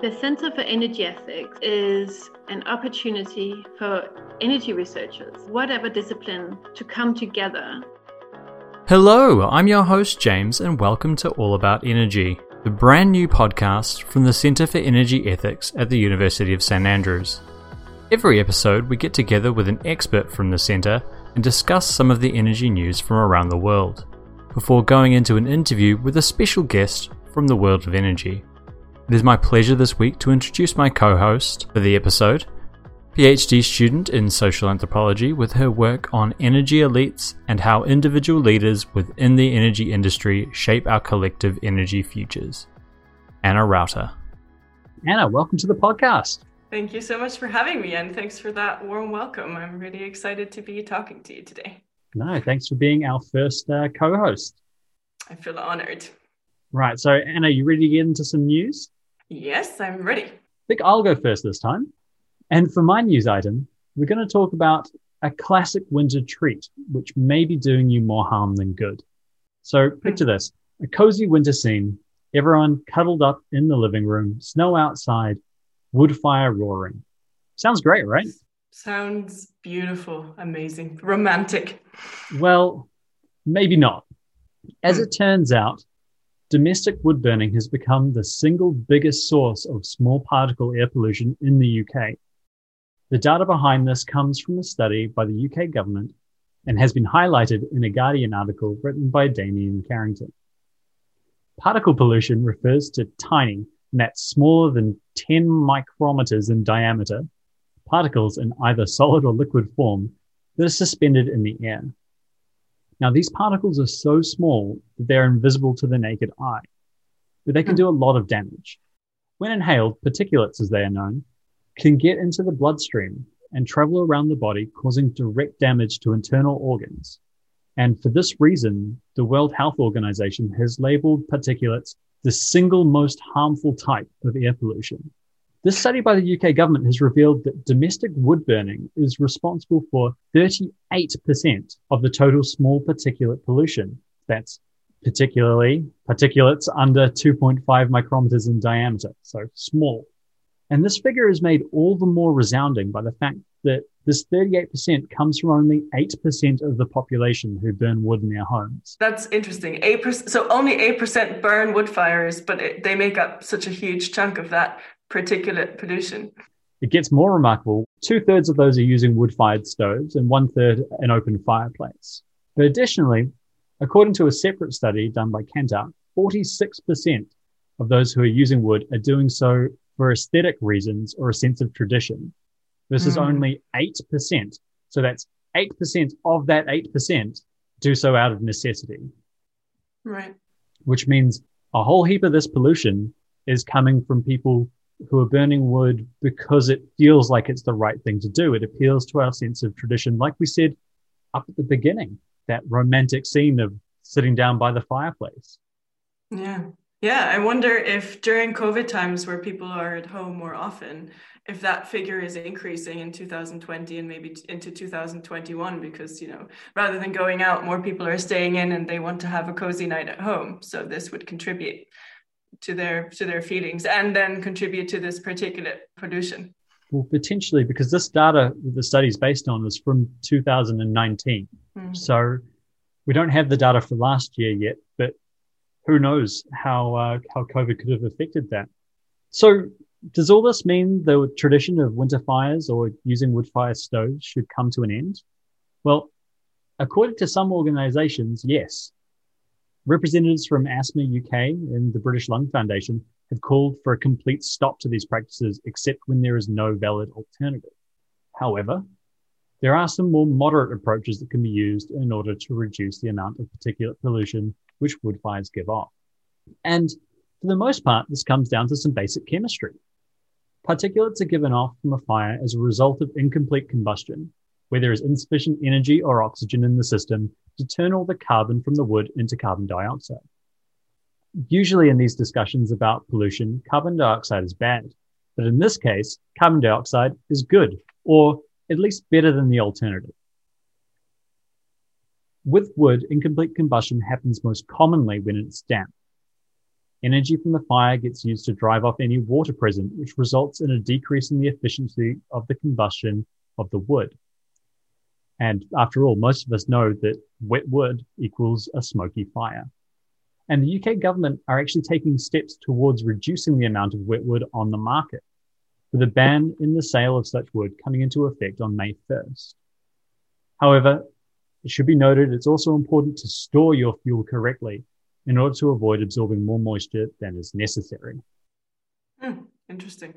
The Center for Energy Ethics is an opportunity for energy researchers, whatever discipline, to come together. Hello, I'm your host, James, and welcome to All About Energy, the brand new podcast from the Center for Energy Ethics at the University of St Andrews. Every episode, we get together with an expert from the Center and discuss some of the energy news from around the world, before going into an interview with a special guest from the world of energy. It is my pleasure this week to introduce my co host for the episode, PhD student in social anthropology with her work on energy elites and how individual leaders within the energy industry shape our collective energy futures. Anna Rauter. Anna, welcome to the podcast. Thank you so much for having me, and thanks for that warm welcome. I'm really excited to be talking to you today. No, thanks for being our first uh, co host. I feel honored. Right. So, Anna, you ready to get into some news? Yes, I'm ready. I think I'll go first this time. And for my news item, we're going to talk about a classic winter treat, which may be doing you more harm than good. So picture hmm. this a cozy winter scene, everyone cuddled up in the living room, snow outside, wood fire roaring. Sounds great, right? Sounds beautiful, amazing, romantic. Well, maybe not. As hmm. it turns out, domestic wood burning has become the single biggest source of small particle air pollution in the UK. The data behind this comes from a study by the UK government and has been highlighted in a Guardian article written by Damien Carrington. Particle pollution refers to tiny, and that's smaller than 10 micrometers in diameter, particles in either solid or liquid form that are suspended in the air. Now, these particles are so small that they're invisible to the naked eye, but they can hmm. do a lot of damage. When inhaled, particulates, as they are known, can get into the bloodstream and travel around the body, causing direct damage to internal organs. And for this reason, the World Health Organization has labeled particulates the single most harmful type of air pollution. This study by the UK government has revealed that domestic wood burning is responsible for 38% of the total small particulate pollution. That's particularly particulates under 2.5 micrometers in diameter, so small. And this figure is made all the more resounding by the fact that this 38% comes from only 8% of the population who burn wood in their homes. That's interesting. 8%, so only 8% burn wood fires, but it, they make up such a huge chunk of that particulate pollution. It gets more remarkable. Two thirds of those are using wood fired stoves and one third an open fireplace. But additionally, according to a separate study done by Kantar, 46% of those who are using wood are doing so for aesthetic reasons or a sense of tradition versus mm. only 8%. So that's 8% of that 8% do so out of necessity. Right. Which means a whole heap of this pollution is coming from people who are burning wood because it feels like it's the right thing to do. It appeals to our sense of tradition, like we said up at the beginning, that romantic scene of sitting down by the fireplace. Yeah. Yeah. I wonder if during COVID times where people are at home more often, if that figure is increasing in 2020 and maybe into 2021 because you know rather than going out more people are staying in and they want to have a cozy night at home so this would contribute to their to their feelings and then contribute to this particulate pollution. Well potentially because this data the study is based on is from 2019 mm. so we don't have the data for last year yet but who knows how uh, how covid could have affected that. So does all this mean the tradition of winter fires or using wood fire stoves should come to an end? Well according to some organizations yes Representatives from Asthma UK and the British Lung Foundation have called for a complete stop to these practices except when there is no valid alternative. However, there are some more moderate approaches that can be used in order to reduce the amount of particulate pollution which wood fires give off. And for the most part, this comes down to some basic chemistry. Particulates are given off from a fire as a result of incomplete combustion, where there is insufficient energy or oxygen in the system to turn all the carbon from the wood into carbon dioxide. Usually, in these discussions about pollution, carbon dioxide is bad. But in this case, carbon dioxide is good, or at least better than the alternative. With wood, incomplete combustion happens most commonly when it's damp. Energy from the fire gets used to drive off any water present, which results in a decrease in the efficiency of the combustion of the wood. And after all, most of us know that wet wood equals a smoky fire. And the UK government are actually taking steps towards reducing the amount of wet wood on the market, with a ban in the sale of such wood coming into effect on May 1st. However, it should be noted it's also important to store your fuel correctly in order to avoid absorbing more moisture than is necessary. Hmm, interesting.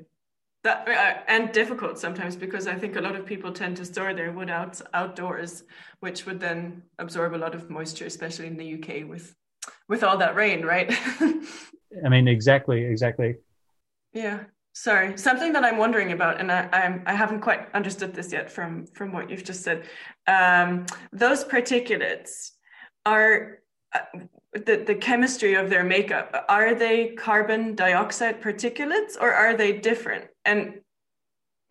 That uh, and difficult sometimes because I think a lot of people tend to store their wood out outdoors, which would then absorb a lot of moisture, especially in the UK with with all that rain, right? I mean, exactly, exactly. Yeah. Sorry, something that I'm wondering about, and I, I'm I haven't quite understood this yet from from what you've just said. Um, those particulates are uh, the, the chemistry of their makeup are they carbon dioxide particulates or are they different? And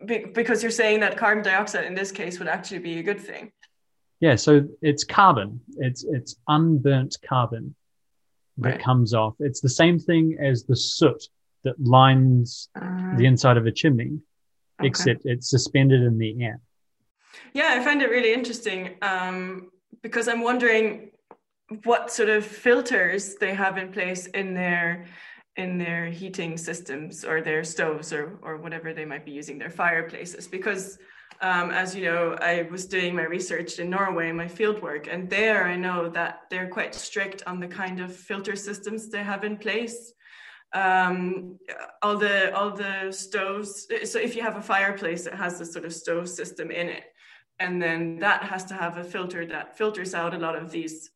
be, because you're saying that carbon dioxide in this case would actually be a good thing. Yeah so it's carbon. It's it's unburnt carbon that right. comes off. It's the same thing as the soot that lines uh, the inside of a chimney okay. except it's suspended in the air. Yeah i find it really interesting um, because i'm wondering what sort of filters they have in place in their in their heating systems or their stoves or or whatever they might be using their fireplaces. Because um, as you know i was doing my research in norway my field work and there i know that they're quite strict on the kind of filter systems they have in place. Um, all the all the stoves so if you have a fireplace it has this sort of stove system in it and then that has to have a filter that filters out a lot of these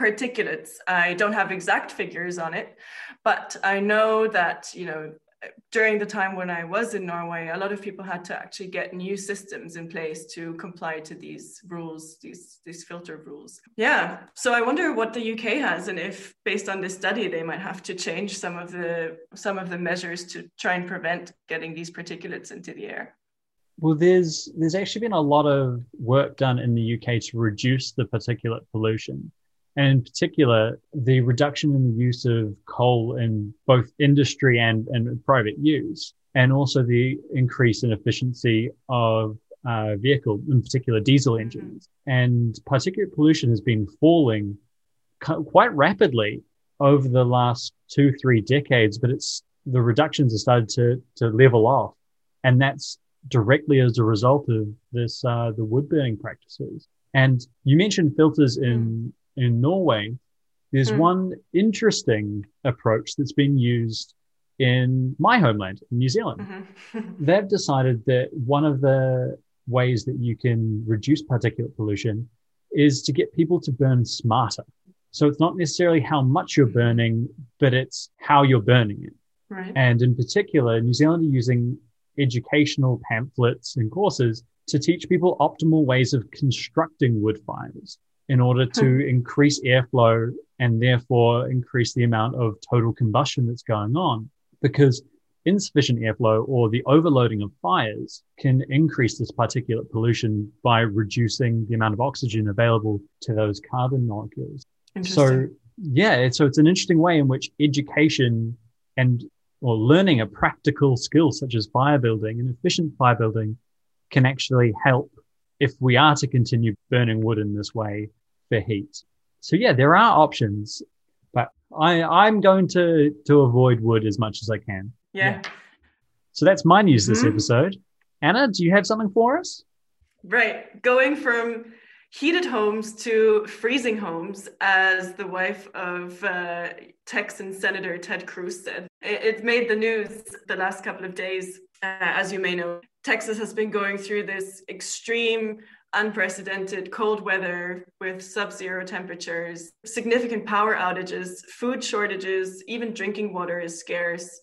particulates. I don't have exact figures on it, but I know that, you know, during the time when I was in Norway, a lot of people had to actually get new systems in place to comply to these rules, these these filter rules. Yeah. So I wonder what the UK has, and if based on this study, they might have to change some of the some of the measures to try and prevent getting these particulates into the air. Well, there's there's actually been a lot of work done in the UK to reduce the particulate pollution and in particular, the reduction in the use of coal in both industry and, and private use, and also the increase in efficiency of uh, vehicle, in particular diesel engines. And particulate pollution has been falling quite rapidly over the last two, three decades, but it's the reductions have started to, to level off. And that's directly as a result of this, uh, the wood burning practices. And you mentioned filters in in Norway, there's mm. one interesting approach that's been used in my homeland, New Zealand. Mm-hmm. They've decided that one of the ways that you can reduce particulate pollution is to get people to burn smarter. So it's not necessarily how much you're burning, but it's how you're burning it. Right. And in particular, New Zealand are using educational pamphlets and courses to teach people optimal ways of constructing wood fires in order to hmm. increase airflow and therefore increase the amount of total combustion that's going on. Because insufficient airflow or the overloading of fires can increase this particulate pollution by reducing the amount of oxygen available to those carbon molecules. So, yeah, so it's an interesting way in which education and or learning a practical skill such as fire building and efficient fire building can actually help if we are to continue burning wood in this way for heat. So yeah, there are options, but I, I'm going to to avoid wood as much as I can. Yeah. yeah. So that's my news this mm-hmm. episode. Anna, do you have something for us? Right. Going from heated homes to freezing homes, as the wife of uh, Texan Senator Ted Cruz said. It, it, made the news the last couple of days. Uh, as you may know, Texas has been going through this extreme unprecedented cold weather with sub zero temperatures, significant power outages, food shortages, even drinking water is scarce.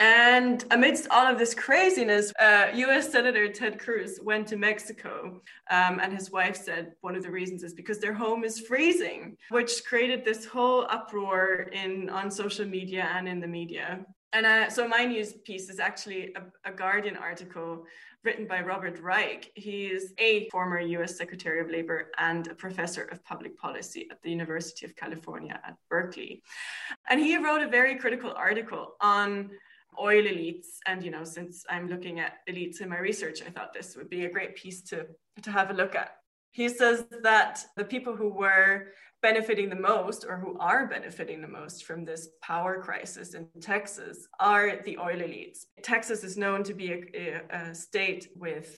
And amidst all of this craziness, uh, US Senator Ted Cruz went to Mexico. Um, and his wife said one of the reasons is because their home is freezing, which created this whole uproar in, on social media and in the media. And uh, so my news piece is actually a, a, Guardian article written by Robert Reich. He is a former US Secretary of Labor and a professor of public policy at the University of California at Berkeley. And he wrote a very critical article on oil elites. And, you know, since I'm looking at elites in my research, I thought this would be a great piece to, to have a look at. He says that the people who were benefiting the most or who are benefiting the most from this power crisis in Texas are the oil elites. Texas is known to be a, a, state with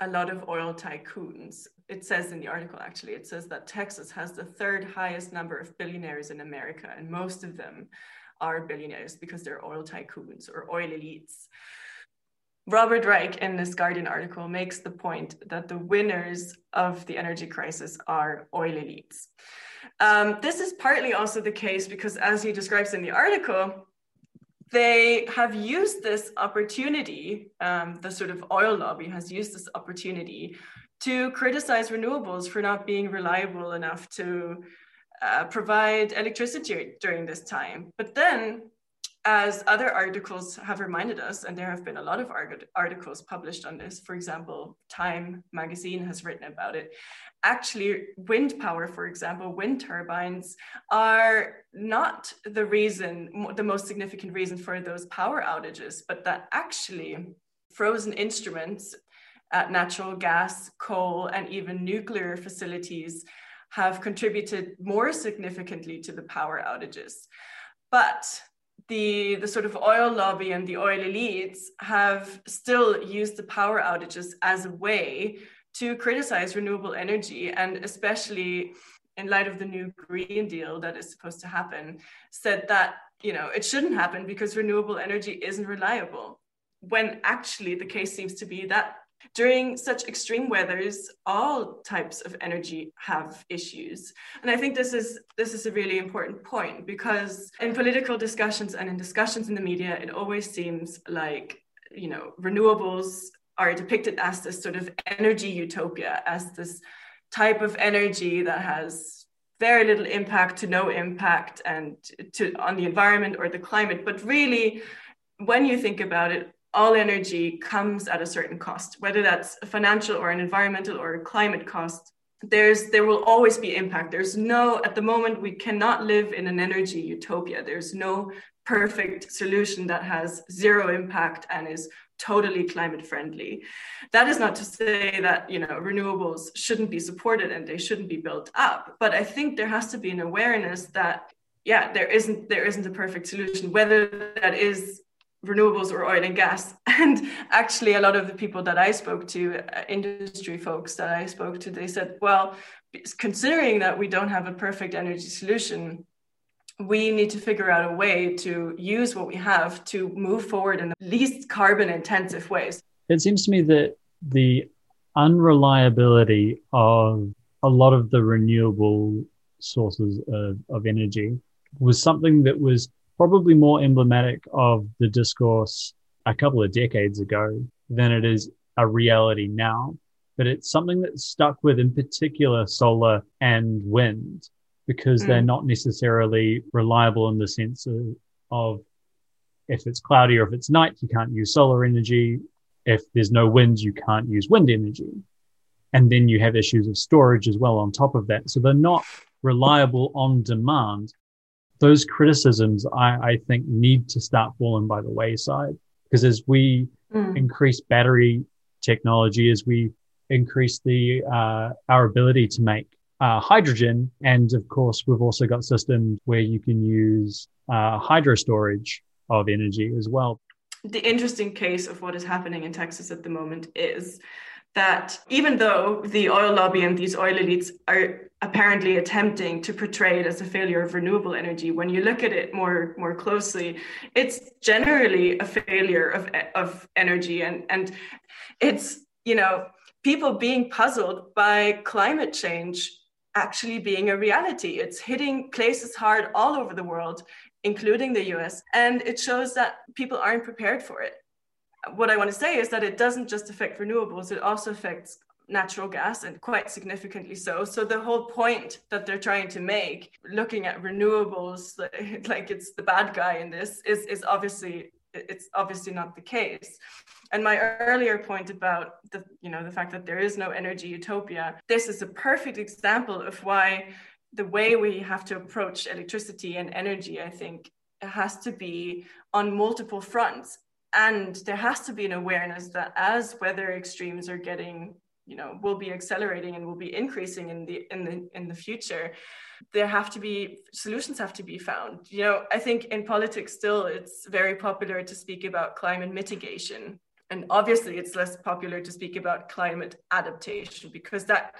a lot of oil tycoons. It says in the article, actually, it says that Texas has the third highest number of billionaires in America, and most of them are billionaires because they're oil tycoons or oil elites. Robert Reich in this Guardian article makes the point that the winners of the energy crisis are oil elites. Um, this is partly also the case because, as he describes in the article, they have used this opportunity, um, the sort of oil lobby has used this opportunity to criticize renewables for not being reliable enough to uh, provide electricity during this time. But then as other articles have reminded us, and there have been a lot of articles published on this, for example, Time magazine has written about it. Actually, wind power, for example, wind turbines are not the reason, the most significant reason for those power outages, but that actually frozen instruments, at natural gas, coal, and even nuclear facilities have contributed more significantly to the power outages. But the, the sort of oil lobby and the oil elites have still used the power outages as a way to criticize renewable energy and especially in light of the new green deal that is supposed to happen said that you know it shouldn't happen because renewable energy isn't reliable when actually the case seems to be that during such extreme weathers all types of energy have issues. And i think this is this is a really important point because in political discussions and in discussions in the media it always seems like you know renewables are depicted as this sort of energy utopia as this type of energy that has very little impact to no impact and to on the environment or the climate. But really when you think about it all energy comes at a certain cost, whether that's a financial or an environmental or a climate cost. There's there will always be impact. There's no at the moment we cannot live in an energy utopia. There's no perfect solution that has zero impact and is totally climate friendly. That is not to say that you know renewables shouldn't be supported and they shouldn't be built up, but I think there has to be an awareness that yeah, there isn't there isn't a perfect solution. Whether that is renewables or oil and gas. And actually, a lot of the people that I spoke to, uh, industry folks that I spoke to, they said, well, considering that we don't have a perfect energy solution, we need to figure out a way to use what we have to move forward in the least carbon intensive ways. It seems to me that the unreliability of a lot of the renewable sources of, of energy was something that was probably more emblematic of the discourse a couple of decades ago than it is a reality now. But it's something that's stuck with, in particular, solar and wind, because mm. they're not necessarily reliable in the sense of, of if it's cloudy or if it's night, you can't use solar energy. If there's no wind, you can't use wind energy. And then you have issues of storage as well on top of that. So they're not reliable on demand those criticisms I, I think need to start falling by the wayside because as we mm. increase battery technology, as we increase the uh, our ability to make uh, hydrogen, and of course we've also got systems where you can use uh, hydro storage of energy as well. The interesting case of what is happening in Texas at the moment is that even though the oil lobby and these oil elites are apparently attempting to portray it as a failure of renewable energy when you look at it more more closely it's generally a failure of of energy. And and it's you know people being puzzled by climate change actually being a reality. It's hitting places hard all over the world including the US and it shows that people aren't prepared for it what I want to say is that it doesn't just affect renewables, it also affects natural gas and quite significantly so. So the whole point that they're trying to make, looking at renewables like it's the bad guy in this, is, is obviously it's obviously not the case and my earlier point about the you know the fact that there is no energy utopia this is a perfect example of why the way we have to approach electricity and energy i think has to be on multiple fronts and there has to be an awareness that as weather extremes are getting you know will be accelerating and will be increasing in the in the in the future there have to be solutions have to be found. You know i think in politics still it's very popular to speak about climate mitigation. And obviously it's less popular to speak about climate adaptation because that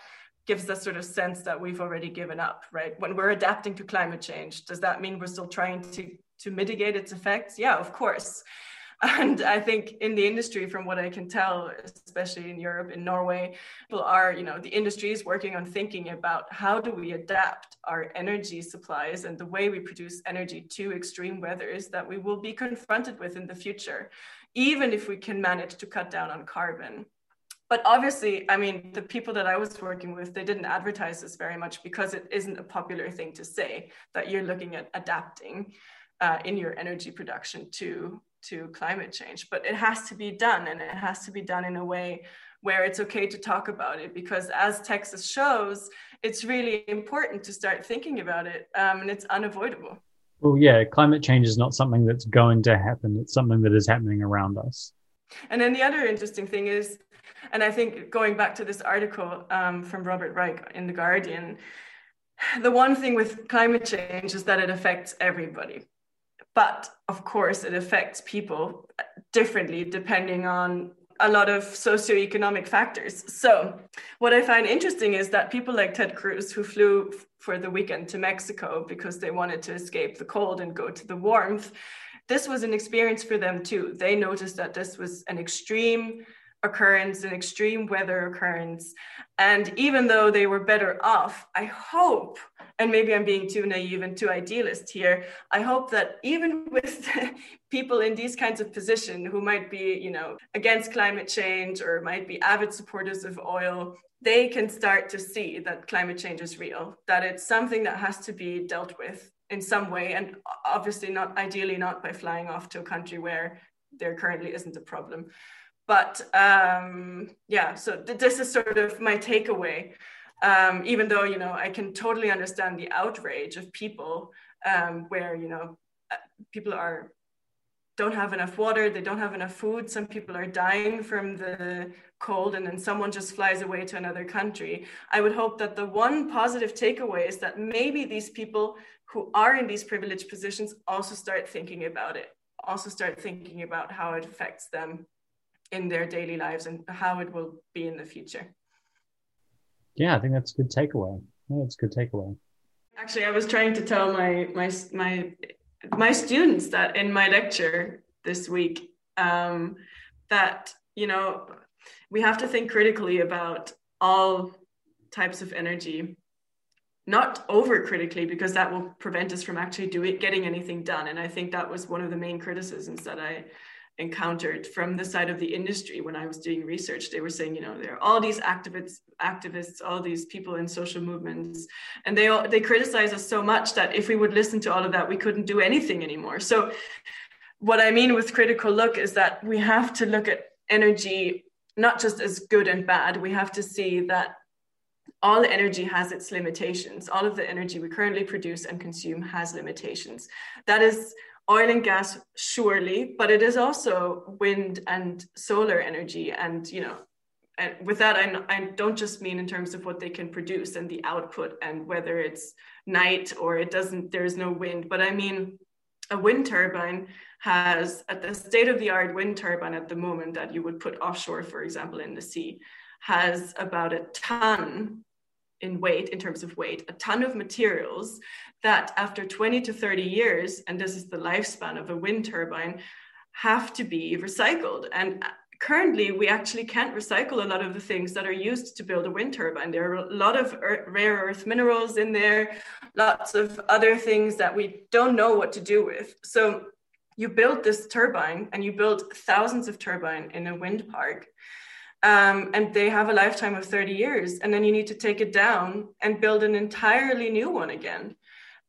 gives the sort of sense that we've already given up right? When we're adapting to climate change does that mean we're still trying to to mitigate its effects? Yeah of course and i think in the industry from what i can tell especially in europe in norway people are you know the industry is working on thinking about how do we adapt our energy supplies and the way we produce energy to extreme weathers that we will be confronted with in the future even if we can manage to cut down on carbon. But obviously i mean the people that i was working with they didn't advertise this very much because it isn't a popular thing to say that you're looking at adapting uh, in your energy production to to climate change but it has to be done and it has to be done in a way where it's okay to talk about it because as texas shows it's really important to start thinking about it um, and it's unavoidable. Well yeah climate change is not something that's going to happen. It's something that is happening around us. And then the other interesting thing is and i think going back to this article um, from robert reich in the guardian the one thing with climate change is that it affects everybody but of course, it affects people differently depending on a lot of socioeconomic factors. So, what I find interesting is that people like Ted Cruz, who flew for the weekend to Mexico because they wanted to escape the cold and go to the warmth, this was an experience for them too. They noticed that this was an extreme occurrence, an extreme weather occurrence. And even though they were better off, I hope and maybe I'm being too naive and too idealist here. I hope that even with people in these kinds of position who might be, you know, against climate change or might be avid supporters of oil, they can start to see that climate change is real, that it's something that has to be dealt with in some way, and obviously not ideally not by flying off to a country where there currently isn't a problem. But um, yeah, so th- this is sort of my takeaway. Um, even though you know i can totally understand the outrage of people um, where you know uh, people are don't have enough water they don't have enough food some people are dying from the cold and then someone just flies away to another country. I would hope that the one positive takeaway is that maybe these people who are in these privileged positions also start thinking about it also start thinking about how it affects them in their daily lives and how it will be in the future yeah, I think that's a good takeaway. Yeah, that's a good takeaway. Actually, I was trying to tell my my my my students that in my lecture this week um, that you know we have to think critically about all types of energy not over critically because that will prevent us from actually doing getting anything done and i think that was one of the main criticisms that i encountered from the side of the industry when I was doing research. They were saying, you know, there are all these activists, activists, all these people in social movements, and they all they criticize us so much that if we would listen to all of that, we couldn't do anything anymore. So, what I mean with critical look is that we have to look at energy not just as good and bad. We have to see that all energy has its limitations. All of the energy we currently produce and consume has limitations. That is oil and gas surely but it is also wind and solar energy. And you know and with that I, I don't just mean in terms of what they can produce and the output and whether it's night or it doesn't there's no wind but i mean a wind turbine has at the state of the art wind turbine at the moment that you would put offshore for example in the sea has about a ton in weight, in terms of weight, a ton of materials that after 20 to 30 years, and this is the lifespan of a wind turbine, have to be recycled. And uh, currently, we actually can't recycle a lot of the things that are used to build a wind turbine. There are a lot of rare earth minerals in there, lots of other things that we don't know what to do with. So you build this turbine and you build thousands of turbine in a wind park um, and they have a lifetime of 30 years and then you need to take it down and build an entirely new one again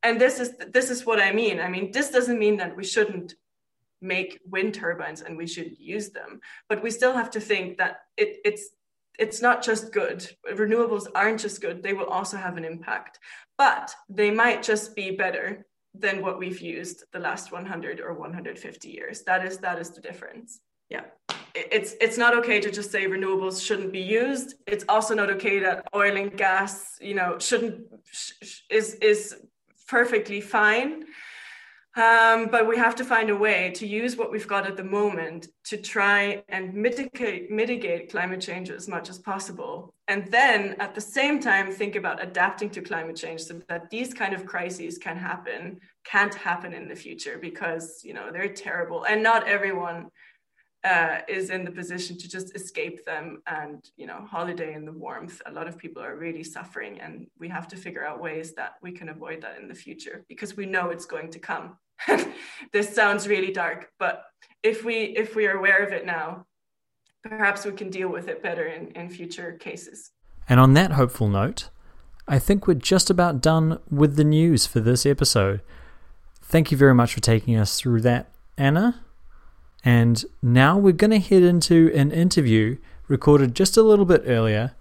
and this is this is what i mean i mean this doesn't mean that we shouldn't make wind turbines and we should use them. But we still have to think that it, it's it's not just good. Renewables aren't just good, they will also have an impact. But they might just be better than what we've used the last 100 or 150 years. That is that is the difference. Yeah. It's it's not okay to just say renewables shouldn't be used. It's also not okay that oil and gas, you know, shouldn't is is perfectly fine. Um, but we have to find a way to use what we've got at the moment to try and mitigate, mitigate climate change as much as possible. And then at the same time, think about adapting to climate change so that these kind of crises can happen, can't happen in the future because, you know, they're terrible. And not everyone uh, is in the position to just escape them and you know holiday in the warmth. A lot of people are really suffering and we have to figure out ways that we can avoid that in the future because we know it's going to come. This sounds really dark but if we if we are aware of it now perhaps we can deal with it better in, in future cases. And on that hopeful note i think we're just about done with the news for this episode. Thank you very much for taking us through that anna and now we're going to head into an interview recorded just a little bit earlier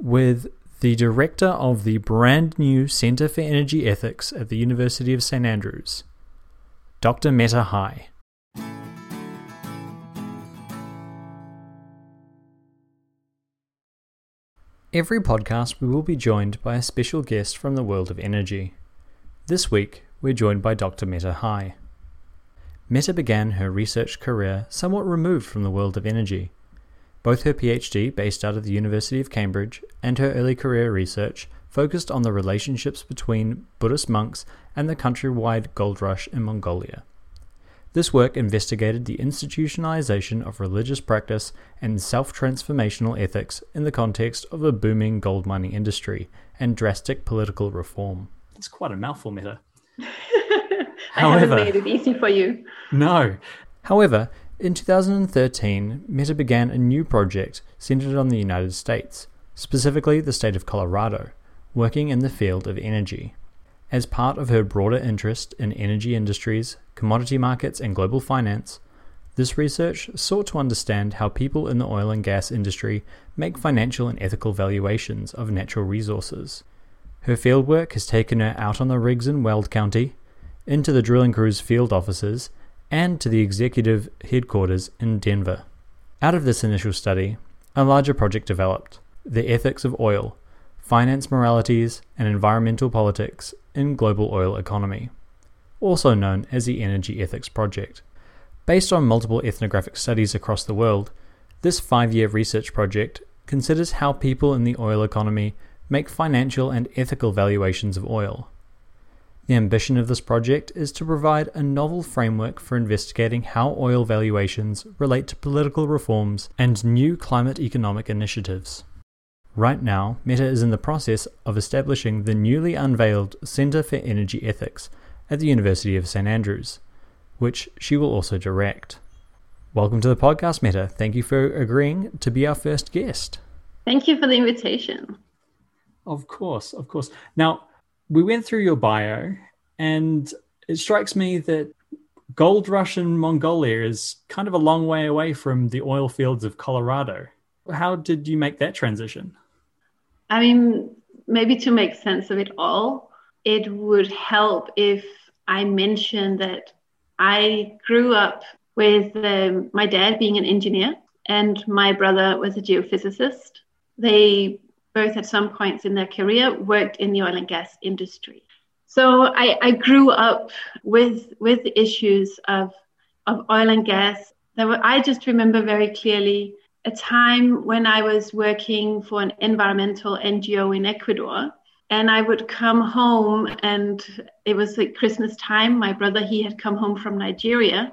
with the director of the brand new Centre for Energy Ethics at the University of St Andrews, Dr. Mette High. Every podcast, we will be joined by a special guest from the world of energy. This week, we're joined by Dr. Mette High. Mette began her research career somewhat removed from the world of energy. Both her PhD, based out of the University of Cambridge, and her early career research focused on the relationships between Buddhist monks and the countrywide gold rush in Mongolia. This work investigated the institutionalization of religious practice and self transformational ethics in the context of a booming gold mining industry and drastic political reform. It's quite a mouthful, Mette. However, I haven't made it easy for you. No. However, in 2013, Mette began a new project centered on the United States, specifically the state of Colorado, working in the field of energy. As part of her broader interest in energy industries, commodity markets, and global finance, this research sought to understand how people in the oil and gas industry make financial and ethical valuations of natural resources. Her fieldwork has taken her out on the rigs in Weld County, into the drilling crew's field offices, and to the executive headquarters in Denver. Out of this initial study, a larger project developed the ethics of oil, finance moralities, and environmental politics in global oil economy, also known as the Energy Ethics Project. Based on multiple ethnographic studies across the world, this five year research project considers how people in the oil economy make financial and ethical valuations of oil the ambition of this project is to provide a novel framework for investigating how oil valuations relate to political reforms and new climate economic initiatives. Right now, Mette is in the process of establishing the newly unveiled Centre for Energy Ethics at the University of St Andrews, which she will also direct. Welcome to the podcast, Mette. Thank you for agreeing to be our first guest. Thank you for the invitation. Of course, of course. Now, we went through your bio, and it strikes me that gold rush in Mongolia is kind of a long way away from the oil fields of Colorado. How did you make that transition? I mean, maybe to make sense of it all, it would help if I mentioned that I grew up with um, my dad being an engineer and my brother was a geophysicist. They both at some points in their career worked in the oil and gas industry. So I, I grew up with with issues of of oil and gas. There were, I just remember very clearly a time when I was working for an environmental NGO in Ecuador. And I would come home, and it was like Christmas time. My brother, he had come home from Nigeria.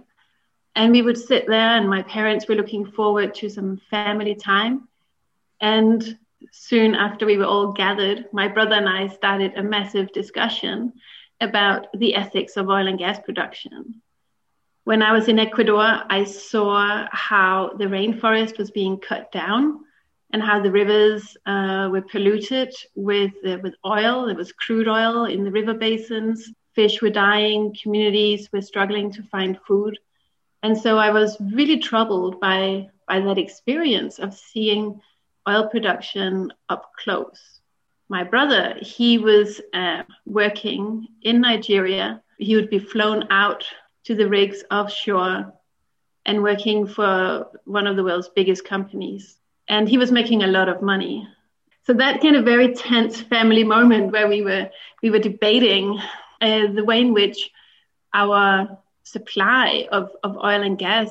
And we would sit there, and my parents were looking forward to some family time. And soon after we were all gathered, my brother and I started a massive discussion about the ethics of oil and gas production. When I was in Ecuador, I saw how the rainforest was being cut down and how the rivers uh, were polluted with, uh, with oil. There was crude oil in the river basins. Fish were dying. Communities were struggling to find food. And so I was really troubled by, by that experience of seeing oil production up close. My brother, he was uh, working in Nigeria. He would be flown out to the rigs offshore and working for one of the world's biggest companies. And he was making a lot of money. So that kind of very tense family moment where we were we were debating uh, the way in which our supply of, of oil and gas,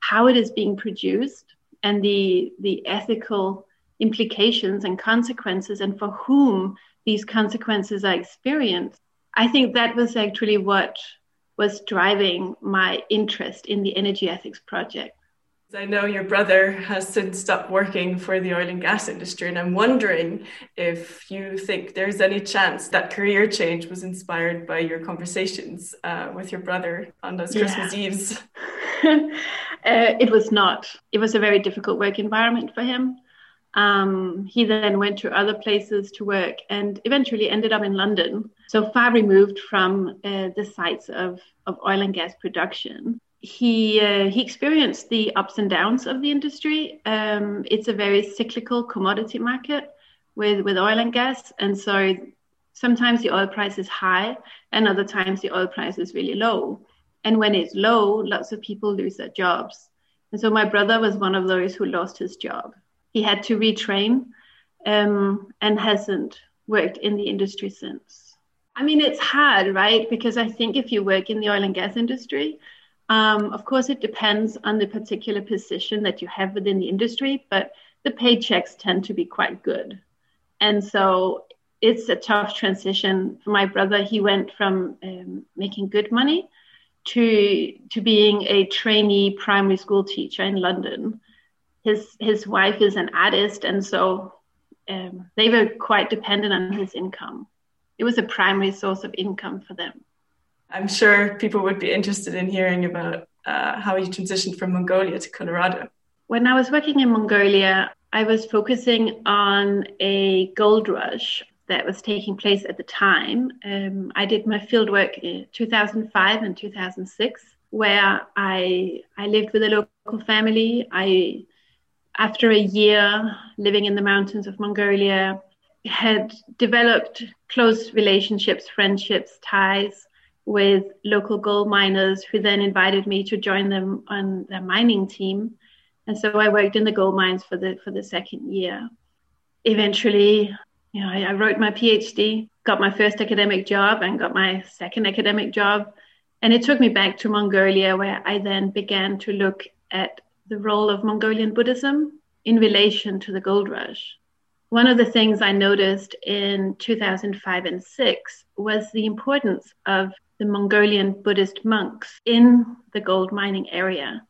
how it is being produced, and the the ethical implications and consequences, and for whom these consequences are experienced. I think that was actually what was driving my interest in the Energy Ethics Project. I know your brother has since stopped working for the oil and gas industry, and I'm wondering if you think there's any chance that career change was inspired by your conversations uh, with your brother on those yeah. Christmas Eves. uh, it was not. It was a very difficult work environment for him. Um, he then went to other places to work and eventually ended up in London, so far removed from uh, the sites of, of oil and gas production he uh, he experienced the ups and downs of the industry. Um, it's a very cyclical commodity market with with oil and gas, and so sometimes the oil price is high, and other times the oil price is really low. And when it's low, lots of people lose their jobs. And so my brother was one of those who lost his job. He had to retrain um, and hasn't worked in the industry since. I mean, it's hard, right? Because I think if you work in the oil and gas industry, um, of course, it depends on the particular position that you have within the industry, but the paychecks tend to be quite good. And so it's a tough transition for my brother. He went from um, making good money to to being a trainee primary school teacher in London. His his wife is an artist, and so um, they were quite dependent on his income. It was a primary source of income for them. I'm sure people would be interested in hearing about uh, how you transitioned from Mongolia to Colorado. When I was working in Mongolia, I was focusing on a gold rush that was taking place at the time. Um, I did my fieldwork in 2005 and 2006, where I I lived with a local family. I, after a year living in the mountains of Mongolia, had developed close relationships, friendships, ties with local gold miners who then invited me to join them on their mining team. And so I worked in the gold mines for the for the second year. Eventually, you know, I, I wrote my PhD, got my first academic job, and got my second academic job. And it took me back to Mongolia, where I then began to look at the role of Mongolian Buddhism in relation to the gold rush. One of the things I noticed in 2005 and 6 was the importance of the Mongolian Buddhist monks in the gold mining area.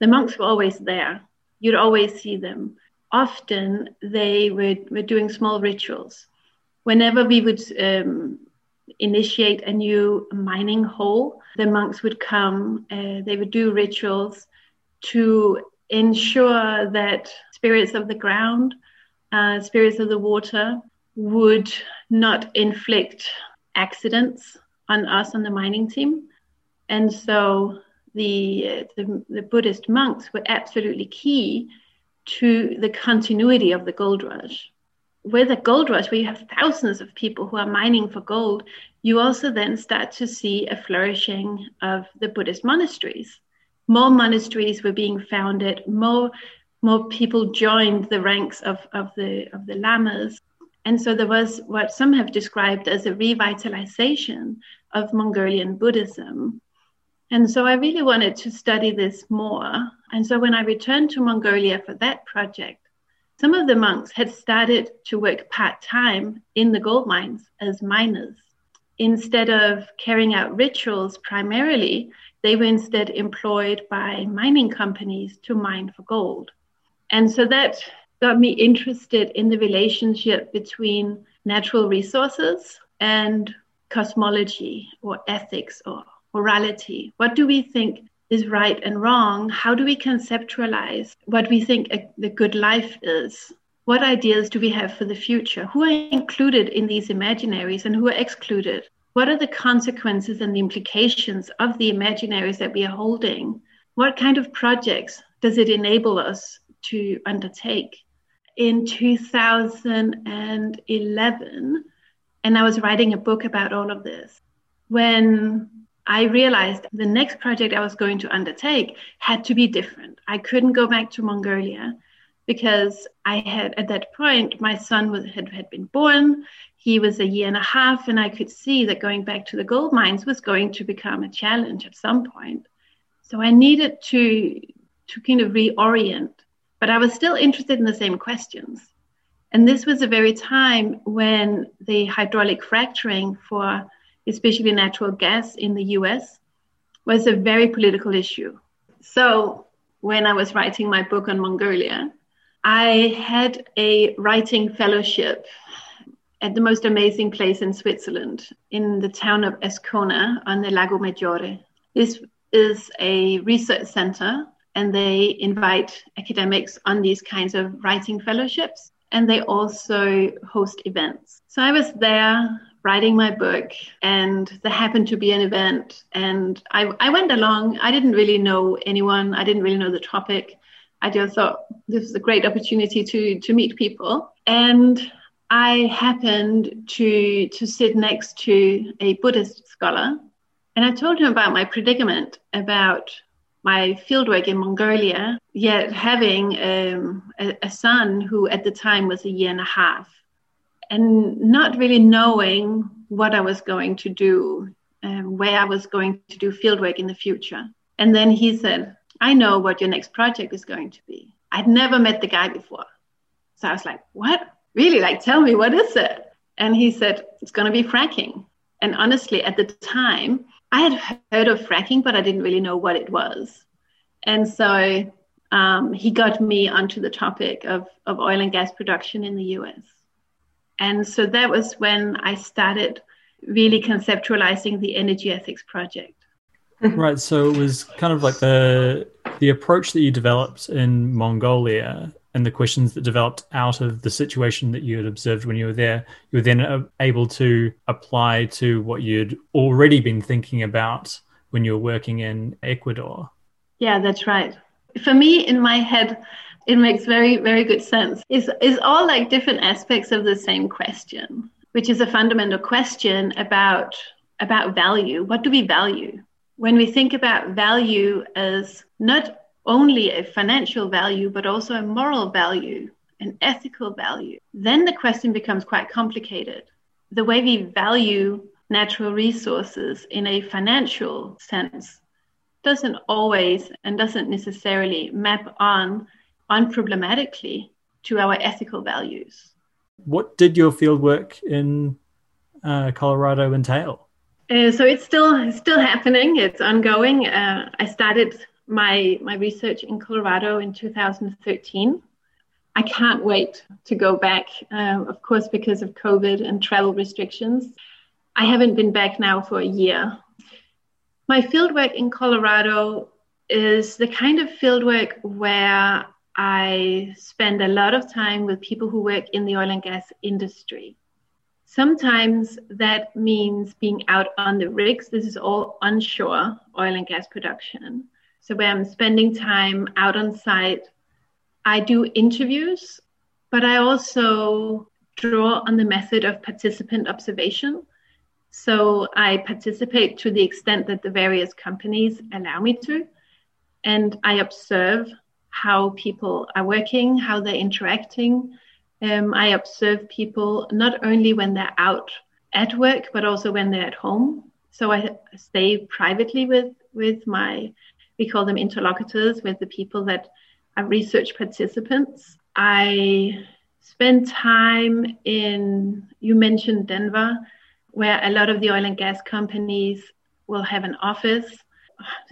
The monks were always there. You'd always see them. Often they were, were doing small rituals. Whenever we would um, initiate a new mining hole, the monks would come, uh, they would do rituals to ensure that spirits of the ground, uh, spirits of the water would not inflict accidents on us on the mining team. And so the, the, the Buddhist monks were absolutely key to the continuity of the gold rush. With a gold rush, where you have thousands of people who are mining for gold, you also then start to see a flourishing of the Buddhist monasteries. More monasteries were being founded, more, more people joined the ranks of, of, the, of the lamas. And so there was what some have described as a revitalization of Mongolian Buddhism. And so I really wanted to study this more. And so when I returned to Mongolia for that project, some of the monks had started to work part time in the gold mines as miners. Instead of carrying out rituals primarily, they were instead employed by mining companies to mine for gold. And so that got me interested in the relationship between natural resources and cosmology or ethics or morality? What do we think is right and wrong? How do we conceptualize what we think a, the good life is? What ideas do we have for the future? Who are included in these imaginaries and who are excluded? What are the consequences and the implications of the imaginaries that we are holding? what kind of projects does it enable us to undertake? In 2011, and I was writing a book about all of this, when I realized the next project I was going to undertake had to be different. I couldn't go back to Mongolia because I had, at that point, my son was, had, had been born. He was a year and a half, and I could see that going back to the gold mines was going to become a challenge at some point. So I needed to to kind of reorient, but I was still interested in the same questions. And this was a very time when the hydraulic fracturing for especially natural gas in the US was a very political issue. So when I was writing my book on Mongolia, I had a writing fellowship at the most amazing place in Switzerland, in the town of Ascona on the Lago Maggiore. This is a research center and they invite academics on these kinds of writing fellowships and they also host events. So I was there writing my book and there happened to be an event and I, I went along. I didn't really know anyone, I didn't really know the topic. I just thought this was a great opportunity to to meet people. And I happened to to sit next to a Buddhist scholar and I told him about my predicament about my fieldwork in Mongolia, yet having um, a, a, son who at the time was a year and a half, and not really knowing what I was going to do, um, where I was going to do fieldwork in the future. And then he said, I know what your next project is going to be. I'd never met the guy before. So I was like, What? Really? Like, tell me, what is it? And he said, It's going to be fracking. And honestly, at the time, I had heard of fracking, but I didn't really know what it was. And so um, he got me onto the topic of, of oil and gas production in the US. And so that was when I started really conceptualizing the energy ethics project. right. So it was kind of like the the approach that you developed in Mongolia and the questions that developed out of the situation that you had observed when you were there, you were then uh, able to apply to what you'd already been thinking about when you were working in Ecuador. Yeah, that's right. For me, in my head, it makes very, very good sense. It's, it's all like different aspects of the same question, which is a fundamental question about, about value. What do we value? When we think about value as not only a financial value, but also a moral value, an ethical value, then the question becomes quite complicated. The way we value natural resources in a financial sense doesn't always and doesn't necessarily map on unproblematically to our ethical values. What did your fieldwork in uh, Colorado entail? Uh, so it's still still happening. It's ongoing. Uh, I started my my research in Colorado in 2013. I can't wait to go back, uh, of course, because of COVID and travel restrictions. I haven't been back now for a year. My fieldwork in Colorado is the kind of fieldwork where I spend a lot of time with people who work in the oil and gas industry. Sometimes that means being out on the rigs. This is all onshore oil and gas production. So where I'm spending time out on site, I do interviews, but I also draw on the method of participant observation. So I participate to the extent that the various companies allow me to, and I observe how people are working, how they're interacting. Um, I observe people not only when they're out at work, but also when they're at home. So I stay privately with with my we call them interlocutors with the people that are research participants. I spend time in, you mentioned Denver, where a lot of the oil and gas companies will have an office.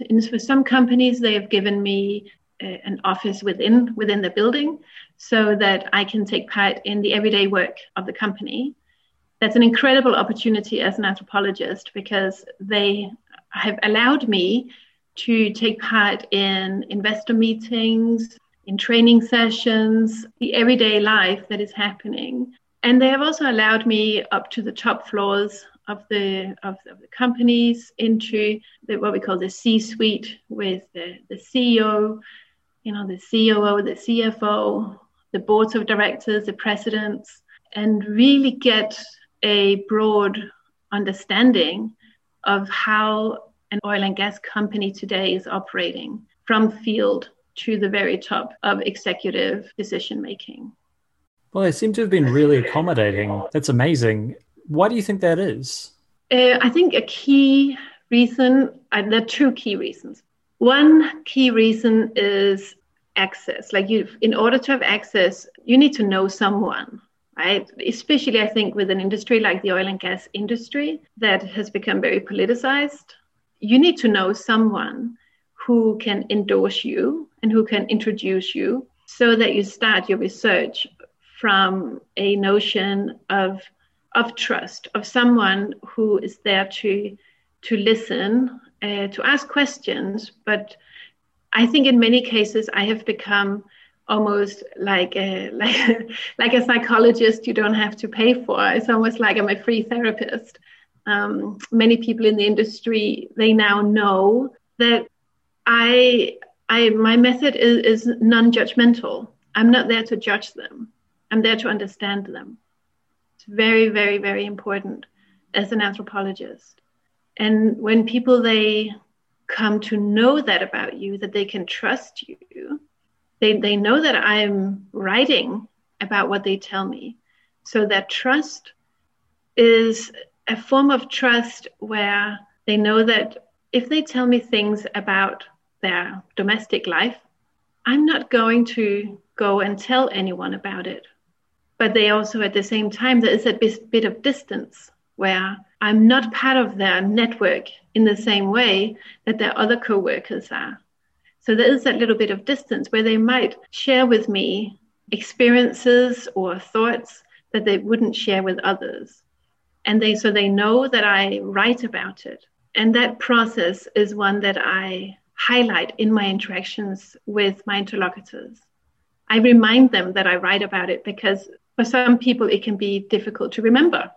And for some companies, they have given me uh, an office within within the building so that I can take part in the everyday work of the company. That's an incredible opportunity as an anthropologist because they have allowed me to take part in investor meetings, in training sessions, the everyday life that is happening. And they have also allowed me up to the top floors of the of, of the companies into the, what we call the C-suite with the, the CEO, you know, the COO, the CFO, the boards of directors, the presidents, and really get a broad understanding of how an oil and gas company today is operating from field to the very top of executive decision making. Well, they seem to have been really accommodating. That's amazing. Why do you think that is? Uh, I think a key reason, uh, there are two key reasons. One key reason is access. Like you, in order to have access, you need to know someone, right? Especially, I think, with an industry like the oil and gas industry that has become very politicized. You need to know someone who can endorse you and who can introduce you so that you start your research from a notion of of trust of someone who is there to to listen uh, to ask questions. But i think in many cases i have become almost like a like like a psychologist you don't have to pay for. It's almost like i'm a free therapist um, many people in the industry they now know that I, I, my method is, is non-judgmental. I'm not there to judge them. I'm there to understand them. It's very, very, very important as an anthropologist. And when people they come to know that about you, that they can trust you, they, they know that I'm writing about what they tell me. So that trust is a form of trust where they know that if they tell me things about their domestic life, I'm not going to go and tell anyone about it. But they also, at the same time, there is a bit of distance where I'm not part of their network in the same way that their other co-workers are. So there is that little bit of distance where they might share with me experiences or thoughts that they wouldn't share with others. And they so they know that I write about it. And that process is one that I highlight in my interactions with my interlocutors. I remind them that I write about it because for some people it can be difficult to remember.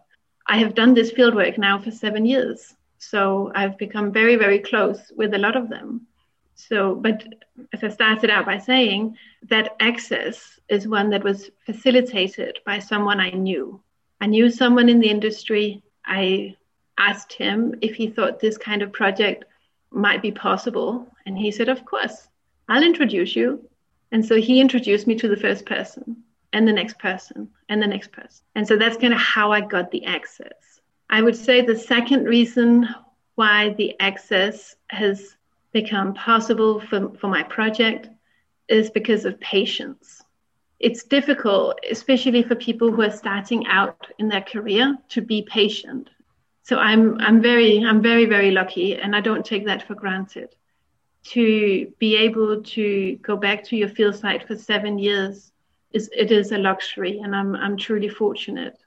I have done this fieldwork now for seven years. So I've become very, very close with a lot of them. So, but as I started out by saying, that access is one that was facilitated by someone I knew. I knew someone in the industry. I asked him if he thought this kind of project might be possible. And he said, Of course, I'll introduce you. And so he introduced me to the first person and the next person and the next person. And so that's kind of how I got the access. I would say the second reason why the access has become possible for, for my project is because of patience. It's difficult, especially for people who are starting out in their career, to be patient so I'm I'm very I'm very very lucky, and I don't take that for granted. To be able to go back to your field site for seven years is it is a luxury, and I'm I'm truly fortunate.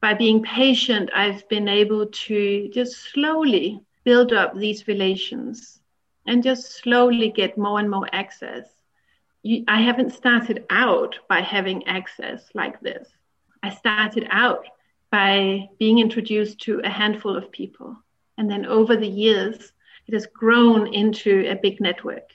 By being patient, I've been able to just slowly build up these relations and just slowly get more and more access. You, I haven't started out by having access like this. I started out by being introduced to a handful of people. And then over the years, it has grown into a big network.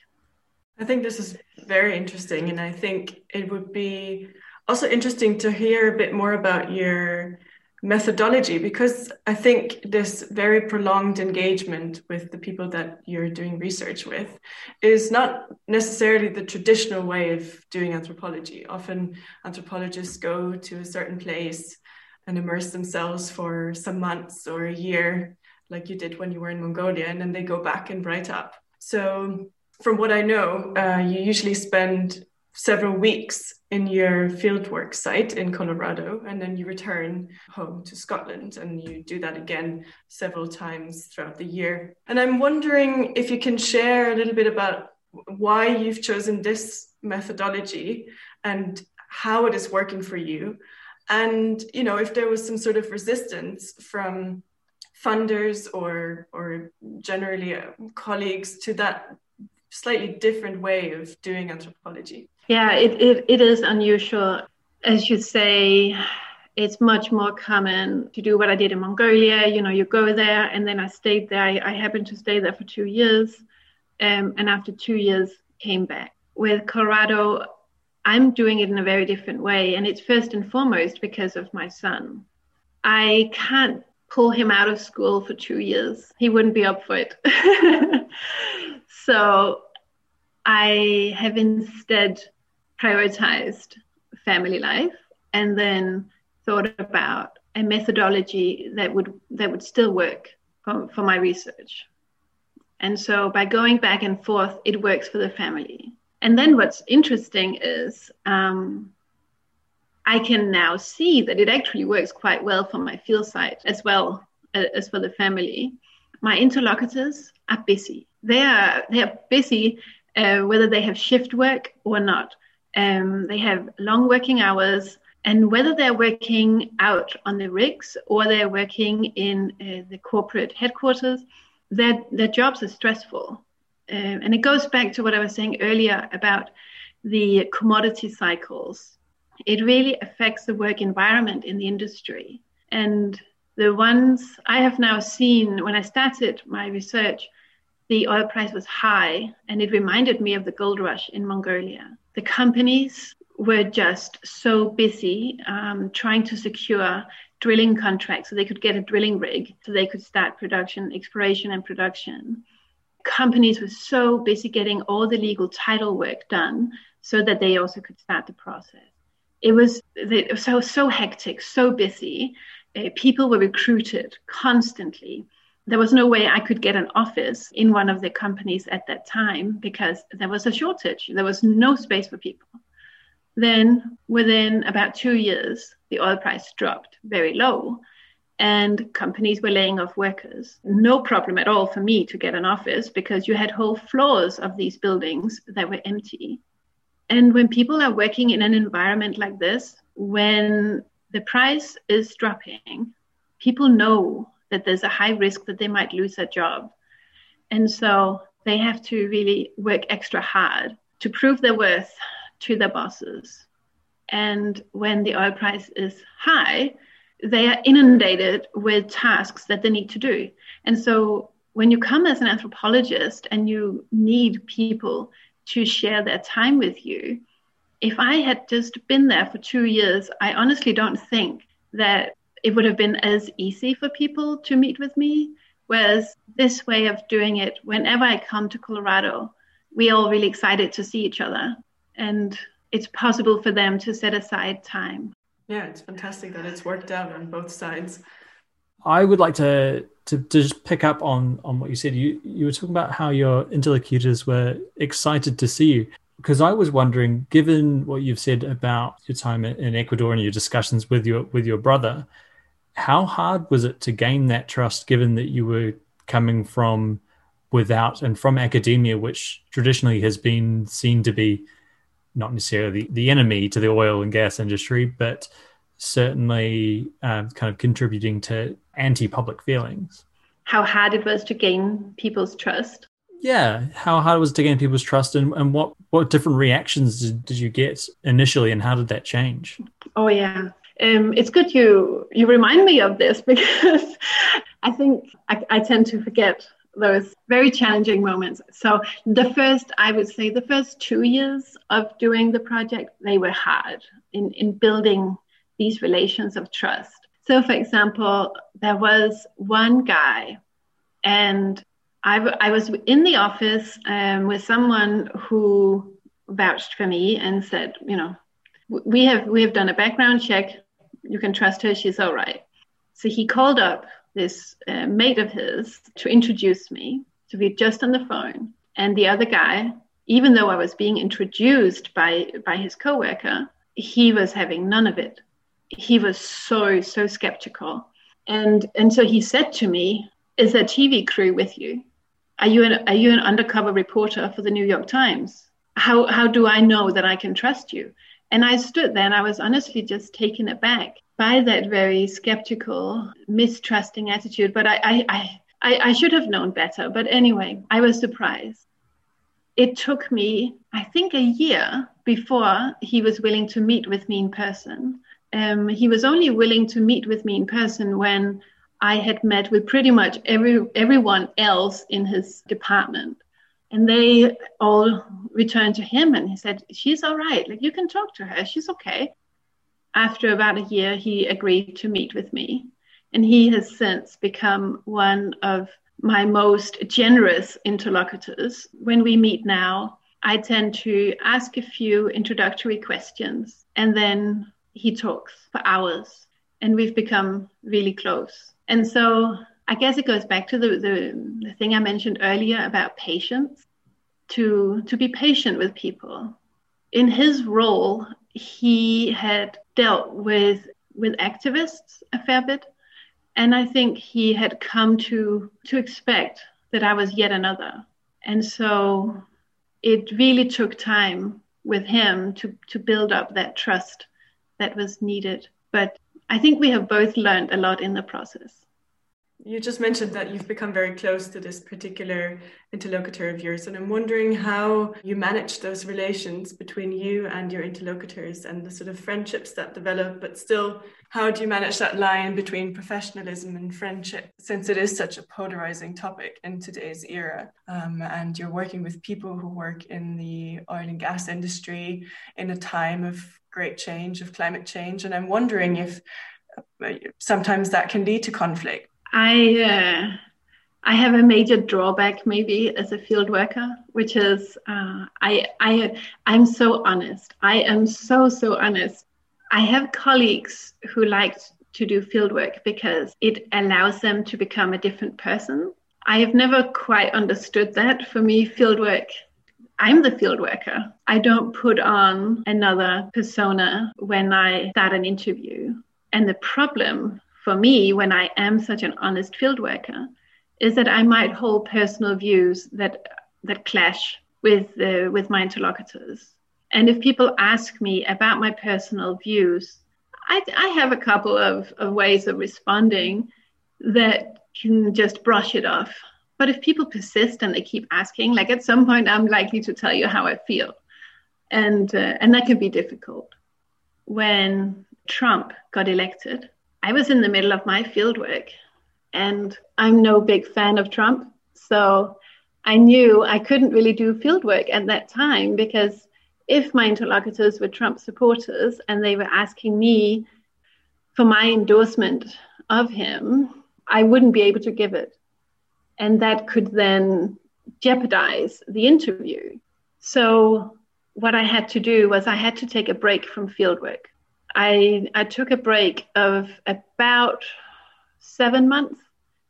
I think this is very interesting. And I think it would be also interesting to hear a bit more about your methodology because I think this very prolonged engagement with the people that you're doing research with is not necessarily the traditional way of doing anthropology. Often anthropologists go to a certain place and immerse themselves for some months or a year, like you did when you were in Mongolia, and then they go back and write up. So, from what I know, uh, you usually spend several weeks in your fieldwork site in Colorado, and then you return home to Scotland, and you do that again several times throughout the year. And I'm wondering if you can share a little bit about why you've chosen this methodology and how it is working for you and you know if there was some sort of resistance from funders or or generally uh, colleagues to that slightly different way of doing anthropology yeah it, it, it is unusual as you say it's much more common to do what I did in Mongolia. You know, you go there, and then I stayed there. I, I happened to stay there for two years, um, and after two years, came back. With Colorado, I'm doing it in a very different way, and it's first and foremost because of my son. I can't pull him out of school for two years. He wouldn't be up for it. so I have instead prioritized family life and then thought about a methodology that would that would still work for, for my research. And so by going back and forth, it works for the family. And then what's interesting is um, I can now see that it actually works quite well for my field site as well as for the family. My interlocutors are busy. They are they are busy uh, whether they have shift work or not. Um, they have long working hours, and whether they're working out on the rigs or they're working in uh, the corporate headquarters, their, their jobs are stressful. Um, and it goes back to what I was saying earlier about the commodity cycles. It really affects the work environment in the industry. And the ones I have now seen when I started my research, the oil price was high and it reminded me of the gold rush in Mongolia the companies were just so busy um, trying to secure drilling contracts so they could get a drilling rig so they could start production, exploration, and production. Companies were so busy getting all the legal title work done so that they also could start the process. It was, it was so, so hectic, so busy. Uh, people were recruited constantly there was no way I could get an office in one of the companies at that time because there was a shortage. There was no space for people. Then, within about two years, the oil price dropped very low and companies were laying off workers. No problem at all for me to get an office because you had whole floors of these buildings that were empty. And when people are working in an environment like this, when the price is dropping, people know that there's a high risk that they might lose their job. And so they have to really work extra hard to prove their worth to their bosses. And when the oil price is high, they are inundated with tasks that they need to do. And so when you come as an anthropologist and you need people to share their time with you, if I had just been there for two years, I honestly don't think that it would have been as easy for people to meet with me. Whereas this way of doing it, whenever I come to Colorado, we're all really excited to see each other. And it's possible for them to set aside time. Yeah, it's fantastic that it's worked out on both sides. I would like to, to, to just pick up on, on what you said. You, you were talking about how your interlocutors were excited to see you because I was wondering, given what you've said about your time in Ecuador and your discussions with your with your brother, how hard was it to gain that trust given that you were coming from without and from academia which traditionally has been seen to be not necessarily the the enemy to the oil and gas industry but certainly uh, kind of contributing to anti-public feelings? How hard it was to gain people's trust? Yeah how hard was it was to gain people's trust and, and what what different reactions did, did you get initially and how did that change? Oh yeah um, it's good you you remind me of this because I think I, I tend to forget those very challenging moments. So the first, I would say, the first two years of doing the project, they were hard in in building these relations of trust. So, for example, there was one guy, and I, w- I was in the office um, with someone who vouched for me and said, you know, we have we have done a background check you can trust her, she's all right. So he called up this uh, mate of his to introduce me to be just on the phone. And the other guy, even though I was being introduced by, by his coworker, he was having none of it. He was so, so skeptical. And, and so he said to me, Is there TV crew with you? Are you, an, are you an undercover reporter for the New York Times? How, how do I know that I can trust you? And I stood there and I was honestly just taken aback by that very skeptical, mistrusting attitude. But I, I, I, I should have known better. But anyway, I was surprised. It took me, I think, a year before he was willing to meet with me in person. Um, he was only willing to meet with me in person when I had met with pretty much every everyone else in his department. And they all returned to him and he said, She's all right. Like you can talk to her. She's okay. After about a year, he agreed to meet with me. And he has since become one of my most generous interlocutors. When we meet now, I tend to ask a few introductory questions and then he talks for hours and we've become really close. And so I guess it goes back to the, the, the thing I mentioned earlier about patience, to, to be patient with people. In his role, he had dealt with, with activists a fair bit. And I think he had come to, to expect that I was yet another. And so it really took time with him to, to build up that trust that was needed. But I think we have both learned a lot in the process. You just mentioned that you've become very close to this particular interlocutor of yours, and I'm wondering how you manage those relations between you and your interlocutors and the sort of friendships that develop, but still, how do you manage that line between professionalism and friendship, since it is such a polarizing topic in today's era? Um, and you're working with people who work in the oil and gas industry in a time of great change, of climate change, and I'm wondering if uh, sometimes that can lead to conflict I uh, I have a major drawback maybe as a field worker, which is uh, I I I'm so honest. I am so so honest. I have colleagues who like to do field work because it allows them to become a different person. I have never quite understood that. For me, field work I'm the field worker. I don't put on another persona when I start an interview. And the problem for me, when I am such an honest field worker, is that I might hold personal views that that clash with uh, with my interlocutors. And if people ask me about my personal views, I, I have a couple of, of ways of responding that can just brush it off. But if people persist and they keep asking, like at some point, I'm likely to tell you how I feel, and uh, and that can be difficult. When Trump got elected, I was in the middle of my fieldwork and I'm no big fan of Trump. So I knew I couldn't really do fieldwork at that time because if my interlocutors were Trump supporters and they were asking me for my endorsement of him, I wouldn't be able to give it. And that could then jeopardize the interview. So, what I had to do was I had to take a break from fieldwork. I, I took a break of about seven months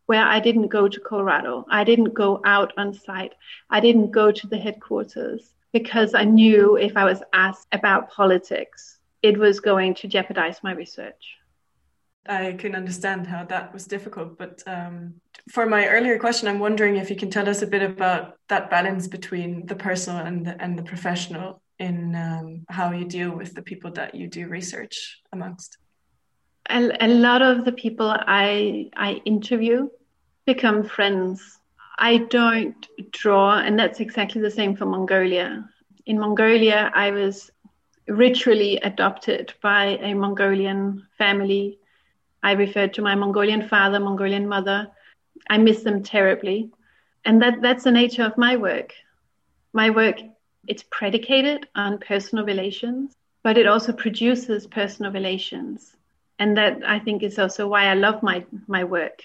where I didn't go to Colorado. I didn't go out on site. I didn't go to the headquarters because I knew if I was asked about politics, it was going to jeopardize my research. I can understand how that was difficult. But um, for my earlier question, I'm wondering if you can tell us a bit about that balance between the personal and the, and the professional in um, how you deal with the people that you do research amongst? A, a lot of the people I I interview become friends. I don't draw, and that's exactly the same for Mongolia. In Mongolia, I was ritually adopted by a Mongolian family. I referred to my Mongolian father, Mongolian mother. I miss them terribly. And that, that's the nature of my work. My work it's predicated on personal relations, but it also produces personal relations. And that I think is also why I love my, my work.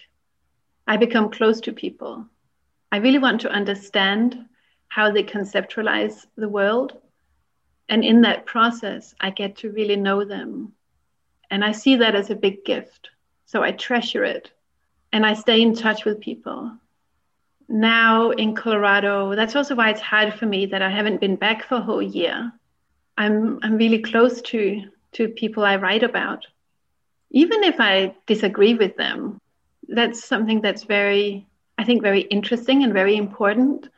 I become close to people. I really want to understand how they conceptualize the world. And in that process, I get to really know them. And I see that as a big gift. So I treasure it. And I stay in touch with people now in Colorado, that's also why it's hard for me that I haven't been back for a whole year. I'm I'm really close to to people I write about. Even if I disagree with them, that's something that's very I think very interesting and very important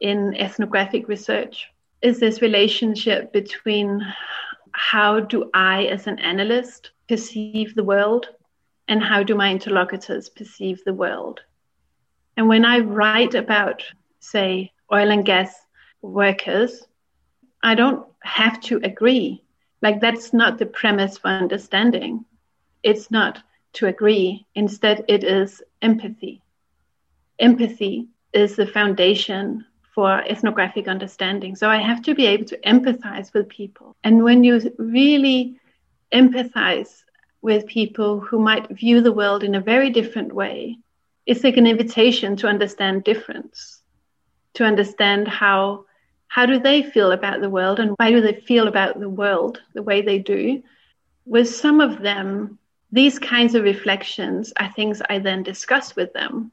in ethnographic research is this relationship between how do I as an analyst perceive the world and how do my interlocutors perceive the world and when I write about, say, oil and gas workers, I don't have to agree Like, that's not the premise for understanding. It's not to agree. Instead, it is empathy. Empathy is the foundation for ethnographic understanding. So I have to be able to empathize with people. And when you really empathize with people who might view the world in a very different way, it's like an invitation to understand difference, to understand how how do they feel about the world and why do they feel about the world the way they do. With some of them, these kinds of reflections are things I then discuss with them.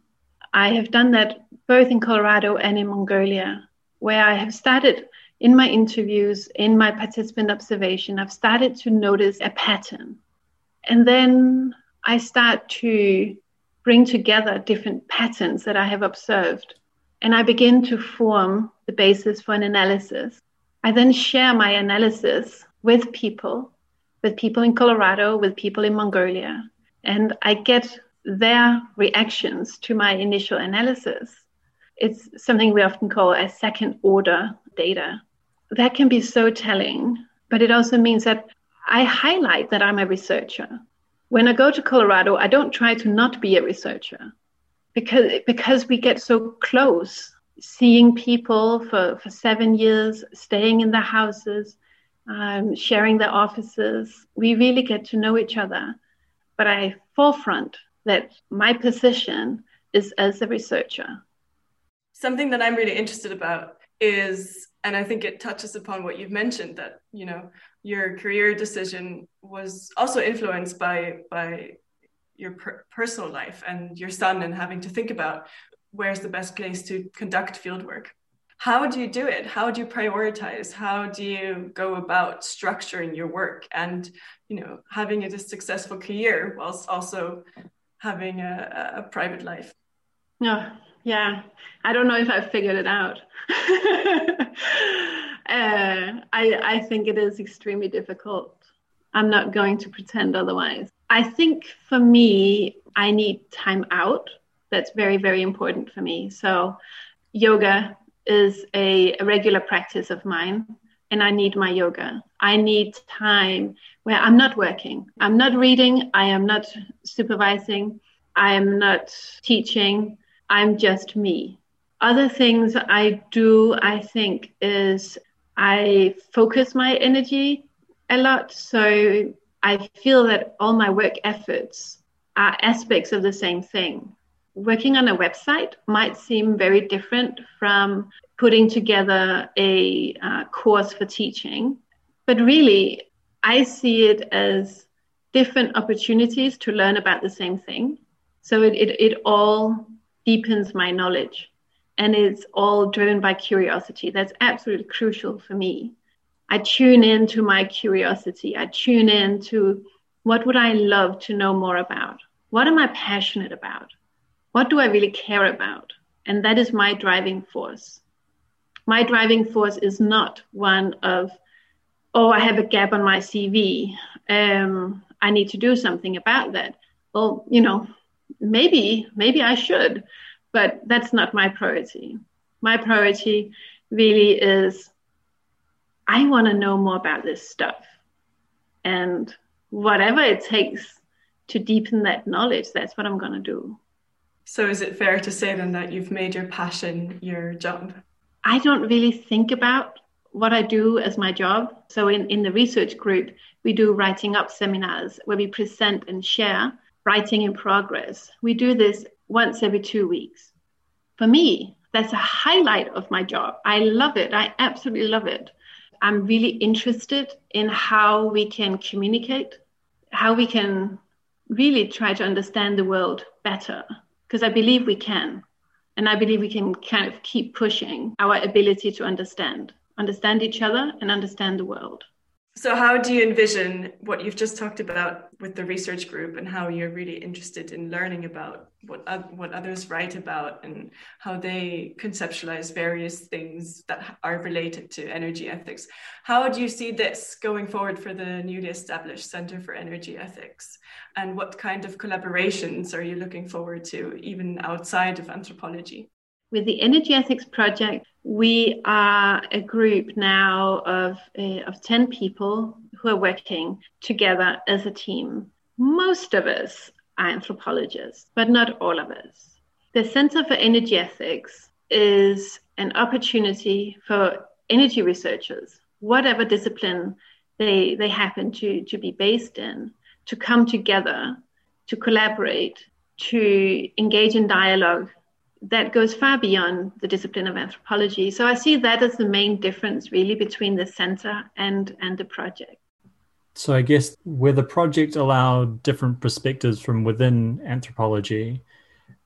I have done that both in Colorado and in Mongolia, where I have started in my interviews, in my participant observation, I've started to notice a pattern. And then I start to bring together different patterns that I have observed. And I begin to form the basis for an analysis. I then share my analysis with people, with people in Colorado, with people in Mongolia, and I get their reactions to my initial analysis. It's something we often call a second order data. That can be so telling, but it also means that I highlight that I'm a researcher. When I go to Colorado, I don't try to not be a researcher because, because we get so close, seeing people for, for seven years, staying in their houses, um, sharing their offices. We really get to know each other. But I forefront that my position is as a researcher. Something that I'm really interested about is, and I think it touches upon what you've mentioned that, you know, your career decision was also influenced by, by your per- personal life and your son and having to think about where's the best place to conduct fieldwork how do you do it? How do you prioritize? How do you go about structuring your work and you know having a successful career whilst also having a, a private life? No yeah. I don't know if i've figured it out uh, I, I think it is extremely difficult i'm not going to pretend otherwise i think for me i need time out that's very very important for me so yoga is a, a regular practice of mine and I need my yoga. I need time where I'm not working. I'm not reading. I am not supervising. I am not teaching. I'm just me. Other things I do, I think, is I focus my energy a lot. So I feel that all my work efforts are aspects of the same thing working on a website might seem very different from putting together a uh, course for teaching. But really, I see it as different opportunities to learn about the same thing. So it, it, it all deepens my knowledge and it's all driven by curiosity. That's absolutely crucial for me. I tune into my curiosity. I tune in to what would I love to know more about? What am I passionate about? what do I really care about? And that is my driving force. My driving force is not one of, oh, I have a gap on my CV. Um, I need to do something about that. Well, you know, maybe, maybe I should, but that's not my priority. My priority really is I want to know more about this stuff. And whatever it takes to deepen that knowledge, that's what I'm going to do. So is it fair to say then that you've made your passion your job? I don't really think about what I do as my job. So in, in the research group, we do writing up seminars where we present and share writing in progress. We do this once every two weeks. For me, that's a highlight of my job. I love it. I absolutely love it. I'm really interested in how we can communicate, how we can really try to understand the world better because I believe we can. And I believe we can kind of keep pushing our ability to understand, understand each other and understand the world. So, how do you envision what you've just talked about with the research group and how you're really interested in learning about what, uh, what others write about and how they conceptualize various things that are related to energy ethics? How do you see this going forward for the newly established Center for Energy Ethics? And what kind of collaborations are you looking forward to, even outside of anthropology? With the Energy Ethics Project, we are a group now of, uh, of 10 people who are working together as a team. Most of us are anthropologists, but not all of us. The Center for Energy Ethics is an opportunity for energy researchers, whatever discipline they, they happen to, to be based in, to come together, to collaborate, to engage in dialogue that goes far beyond the discipline of anthropology. So I see that as the main difference really between the center and, and the project. So I guess where the project allowed different perspectives from within anthropology,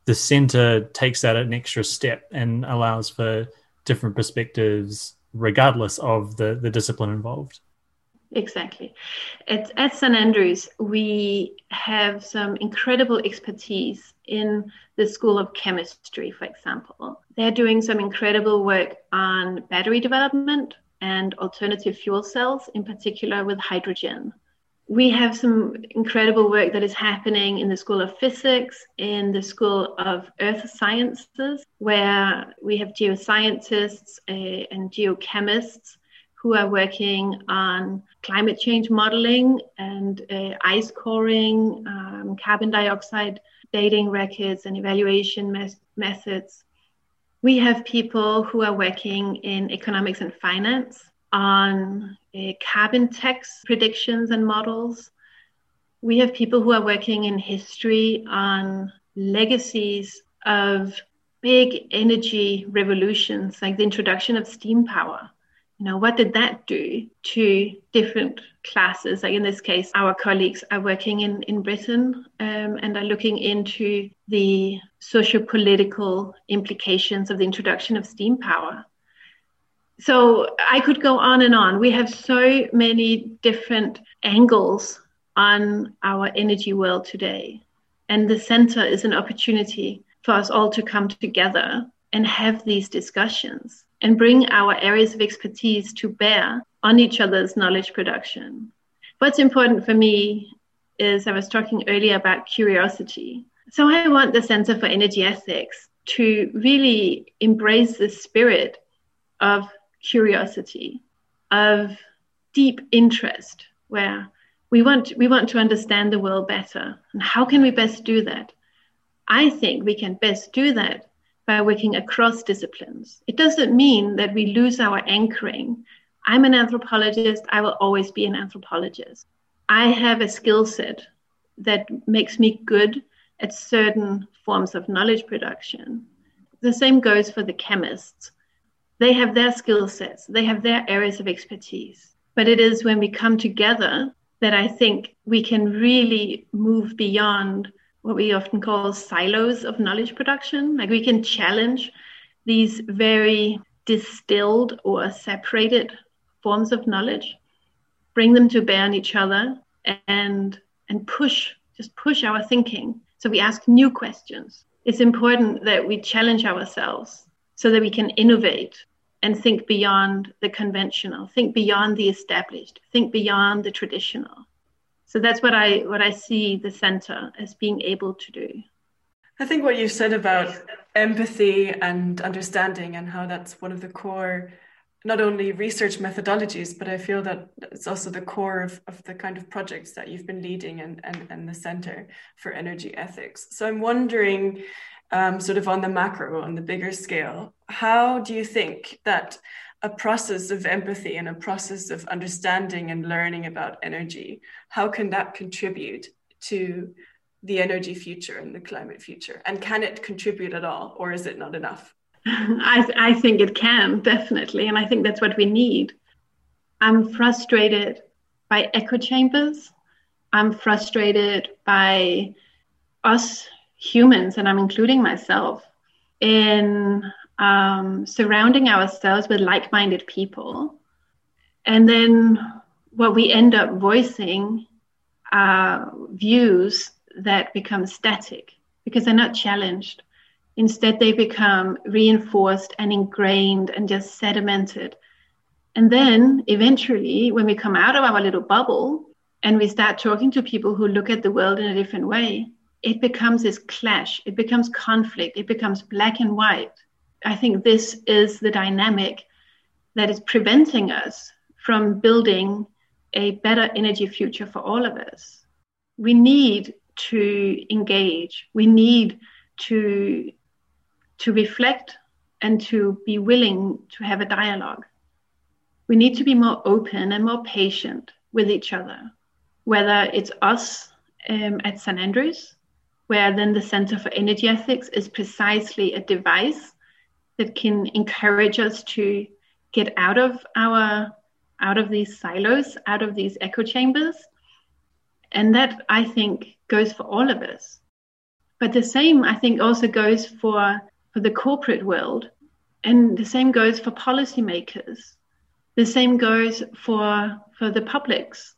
the center takes that an extra step and allows for different perspectives regardless of the, the discipline involved. Exactly. At, at St. Andrews, we have some incredible expertise in the School of Chemistry, for example. They're doing some incredible work on battery development and alternative fuel cells, in particular with hydrogen. We have some incredible work that is happening in the School of Physics, in the School of Earth Sciences, where we have geoscientists uh, and geochemists who are working on climate change modeling and uh, ice coring, um, carbon dioxide dating records, and evaluation methods. We have people who are working in economics and finance on uh, carbon tax predictions and models. We have people who are working in history on legacies of big energy revolutions, like the introduction of steam power you know what did that do to different classes? Like in this case our colleagues are working in in britain um, and are looking into the socio-political implications of the introduction of steam power. So i could go on and on. We have so many different angles on our energy world today and the center is an opportunity for us all to come together and have these discussions and bring our areas of expertise to bear on each other's knowledge production. What's important for me is I was talking earlier about curiosity. So I want the Center for Energy Ethics to really embrace the spirit of curiosity, of deep interest, where we want, we want to understand the world better. And how can we best do that? I think we can best do that by working across disciplines. It doesn't mean that we lose our anchoring. I'm an anthropologist, I will always be an anthropologist. I have a skill set that makes me good at certain forms of knowledge production. The same goes for the chemists. They have their skill sets, they have their areas of expertise. But it is when we come together that I think we can really move beyond what we often call silos of knowledge production. Like we can challenge these very distilled or separated forms of knowledge, bring them to bear on each other, and and push just push our thinking. So we ask new questions. It's important that we challenge ourselves so that we can innovate and think beyond the conventional, think beyond the established, think beyond the traditional so that's what i what i see the center as being able to do. I think what you said about empathy and understanding and how that's one of the core not only research methodologies but i feel that it's also the core of, of the kind of projects that you've been leading and, and, and the center for energy ethics. So i'm wondering um, sort of on the macro on the bigger scale how do you think that a process of empathy and a process of understanding and learning about energy, how can that contribute to the energy future and the climate future? And can it contribute at all, or is it not enough? I, th- I think it can, definitely. And I think that's what we need. I'm frustrated by echo chambers. I'm frustrated by us humans, and I'm including myself, in um, surrounding ourselves with like minded people. And then what we end up voicing are views that become static because they're not challenged. Instead, they become reinforced and ingrained and just sedimented. And then eventually, when we come out of our little bubble and we start talking to people who look at the world in a different way, it becomes this clash, it becomes conflict, it becomes black and white I think this is the dynamic that is preventing us from building a better energy future for all of us. We need to engage. We need to to reflect and to be willing to have a dialogue. We need to be more open and more patient with each other, whether it's us um, at St. Andrews, where then the Center for Energy Ethics is precisely a device that can encourage us to get out of our out of these silos, out of these echo chambers. And that I think goes for all of us. But the same I think also goes for, for the corporate world. And the same goes for policymakers. The same goes for for the publics.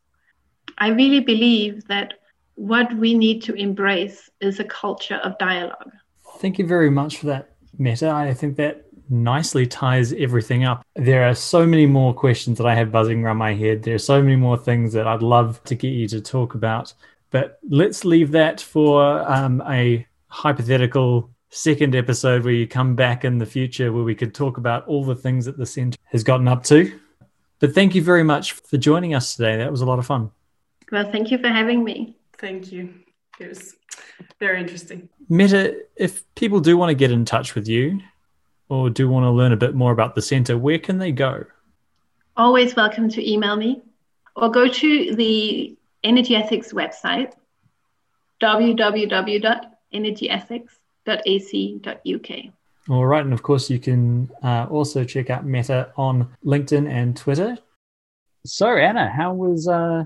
I really believe that what we need to embrace is a culture of dialogue. Thank you very much for that, Mette. I think that nicely ties everything up. There are so many more questions that I have buzzing around my head. There are so many more things that I'd love to get you to talk about. But let's leave that for um, a hypothetical second episode where you come back in the future where we could talk about all the things that the centre has gotten up to. But thank you very much for joining us today. That was a lot of fun. Well, thank you for having me. Thank you. It was very interesting. Mette, if people do want to get in touch with you or do want to learn a bit more about the centre, where can they go? Always welcome to email me or go to the Energy Ethics website, www.energyethics.ac.uk. All right. And of course, you can uh, also check out Mette on LinkedIn and Twitter. So, Anna, how was uh,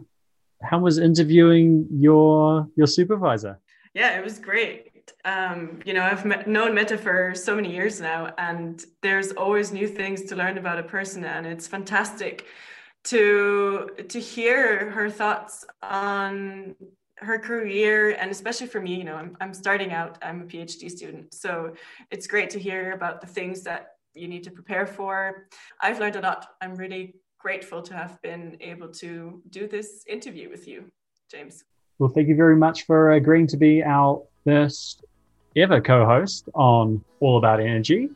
how was interviewing your your supervisor? Yeah, it was great. Um, you know, I've met, known Mette for so many years now, and there's always new things to learn about a person, and it's fantastic to to hear her thoughts on her career and especially for me you know I'm, I'm starting out i'm a phd student so it's great to hear about the things that you need to prepare for i've learned a lot i'm really grateful to have been able to do this interview with you, James. Well, thank you very much for agreeing to be our first ever co-host on All About Energy.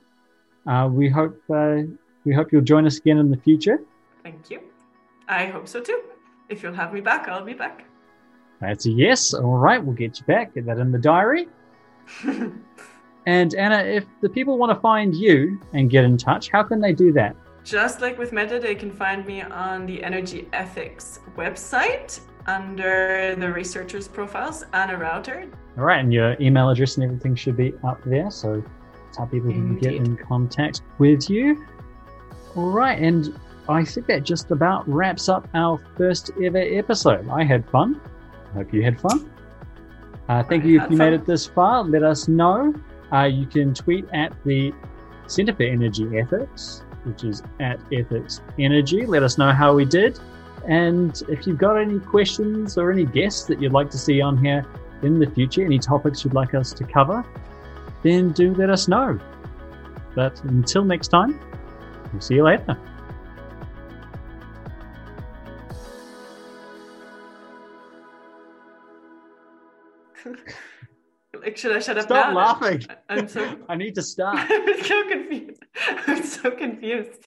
Uh, we hope uh, we hope you'll join us again in the future. Thank you. I hope so too. If you'll have me back, I'll be back. That's a yes. All right, we'll get you back. Get that in the diary. and Anna, if the people want to find you and get in touch, how can they do that? Just like with Mette, they can find me on the Energy Ethics website under the researchers profiles, Anna Router. All right, and your email address and everything should be up there, so that's how people can get in contact with you. All right, and I think that just about wraps up our first ever episode. I had fun. I hope you had fun. Uh, thank I you if you fun. made it this far. Let us know. Uh, you can tweet at the Center for Energy Ethics which is at Ethics Energy. Let us know how we did. And if you've got any questions or any guests that you'd like to see on here in the future, any topics you'd like us to cover, then do let us know. But until next time, we'll see you later. like, should I shut up Stop laughing. I'm so. I need to stop. I'm so confused. I'm so confused.